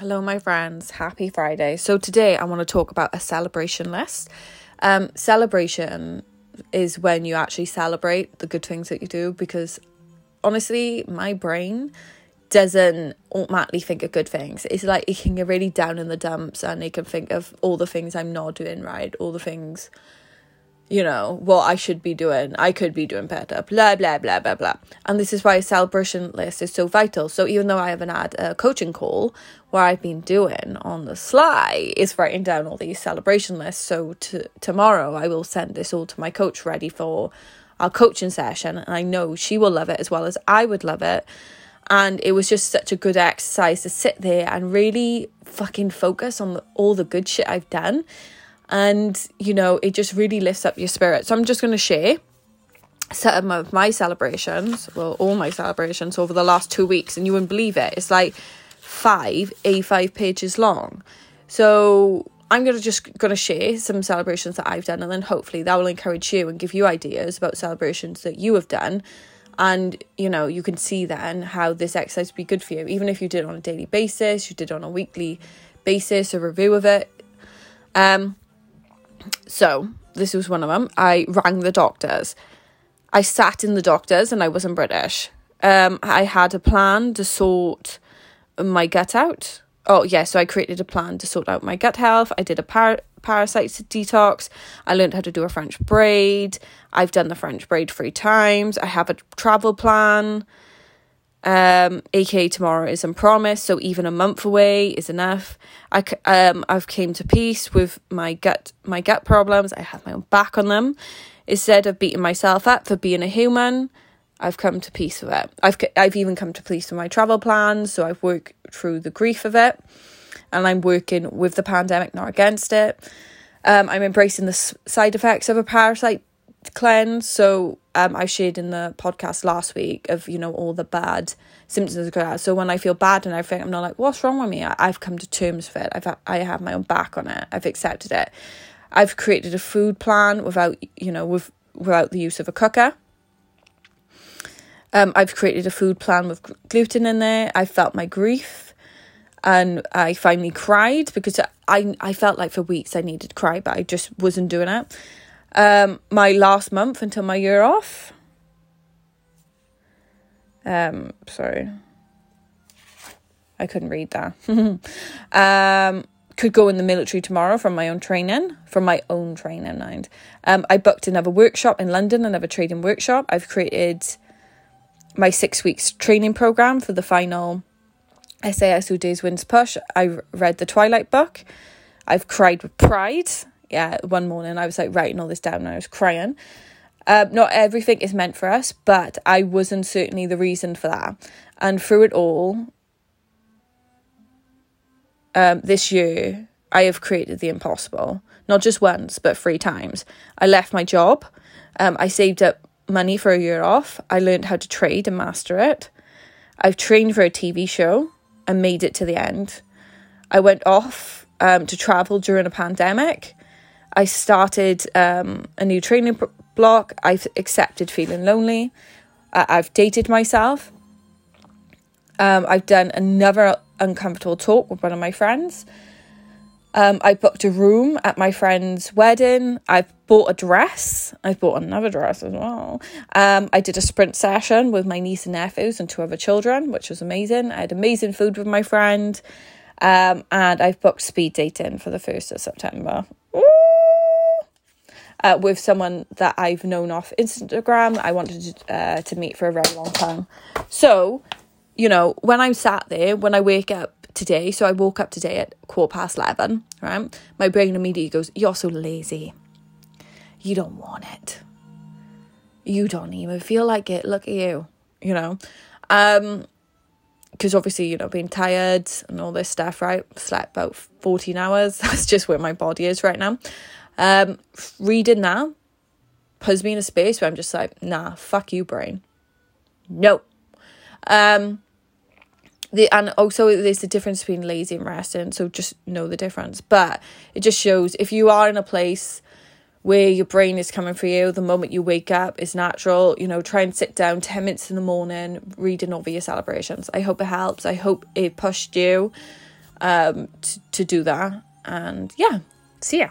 Hello, my friends. Happy Friday. So, today I want to talk about a celebration list. Um, celebration is when you actually celebrate the good things that you do because honestly, my brain doesn't automatically think of good things. It's like it can get really down in the dumps and it can think of all the things I'm not doing right, all the things you know, what I should be doing. I could be doing better, blah, blah, blah, blah, blah. And this is why celebration list is so vital. So even though I haven't had a coaching call, what I've been doing on the sly is writing down all these celebration lists. So to, tomorrow I will send this all to my coach ready for our coaching session. And I know she will love it as well as I would love it. And it was just such a good exercise to sit there and really fucking focus on the, all the good shit I've done and you know it just really lifts up your spirit. So i'm just going to share some of my celebrations well all my celebrations over the last two weeks and you wouldn't believe it. It's like five a5 pages long. So i'm going to just going to share some celebrations that i've done and then hopefully that will encourage you and give you ideas about celebrations that you have done. And you know you can see then how this exercise would be good for you. Even if you did it on a daily basis you did it on a weekly basis a review of it. Um so, this was one of them. I rang the doctors. I sat in the doctors and I wasn't British. Um, I had a plan to sort my gut out. Oh, yeah, so I created a plan to sort out my gut health. I did a par- parasite detox. I learned how to do a French braid. I've done the French braid three times. I have a travel plan. Um, aka tomorrow isn't promised, so even a month away is enough. I um I've came to peace with my gut my gut problems. I have my own back on them. Instead of beating myself up for being a human, I've come to peace with it. I've I've even come to peace with my travel plans. So I've worked through the grief of it, and I'm working with the pandemic, not against it. Um, I'm embracing the side effects of a parasite cleanse. So um, I shared in the podcast last week of you know all the bad symptoms of that. So when I feel bad and I think I'm not like, what's wrong with me? I, have come to terms with it. I've I have my own back on it. I've accepted it. I've created a food plan without you know with without the use of a cooker. Um, I've created a food plan with gluten in there. I felt my grief, and I finally cried because I I felt like for weeks I needed to cry, but I just wasn't doing it um, my last month until my year off. Um, sorry. I couldn't read that. um, could go in the military tomorrow from my own training, from my own training mind. Um, I booked another workshop in London, another trading workshop. I've created my six weeks training program for the final SAS Who Dares Wins Push. I read the Twilight book. I've cried with pride yeah, one morning I was like writing all this down and I was crying. Um, not everything is meant for us, but I wasn't certainly the reason for that. And through it all, um, this year, I have created the impossible. Not just once, but three times. I left my job. Um, I saved up money for a year off. I learned how to trade and master it. I've trained for a TV show and made it to the end. I went off um, to travel during a pandemic. I started um, a new training block. I've accepted feeling lonely. Uh, I've dated myself. Um, I've done another uncomfortable talk with one of my friends. Um, I booked a room at my friend's wedding. I've bought a dress. I've bought another dress as well. Um, I did a sprint session with my niece and nephews and two other children, which was amazing. I had amazing food with my friend. Um, and I've booked speed dating for the 1st of September. Uh, with someone that I've known off Instagram. I wanted to, uh, to meet for a very long time. So, you know, when I'm sat there, when I wake up today, so I woke up today at quarter past 11, right? My brain immediately goes, You're so lazy. You don't want it. You don't even feel like it. Look at you, you know? Um, because obviously, you know, being tired and all this stuff, right? Slept about 14 hours. That's just where my body is right now. Um, reading that puts me in a space where I'm just like, nah, fuck you, brain. No. Um, the and also there's the difference between lazy and resting, so just know the difference. But it just shows if you are in a place where your brain is coming for you the moment you wake up is natural. You know, try and sit down 10 minutes in the morning, reading over your celebrations. I hope it helps. I hope it pushed you um, to, to do that. And yeah, see ya.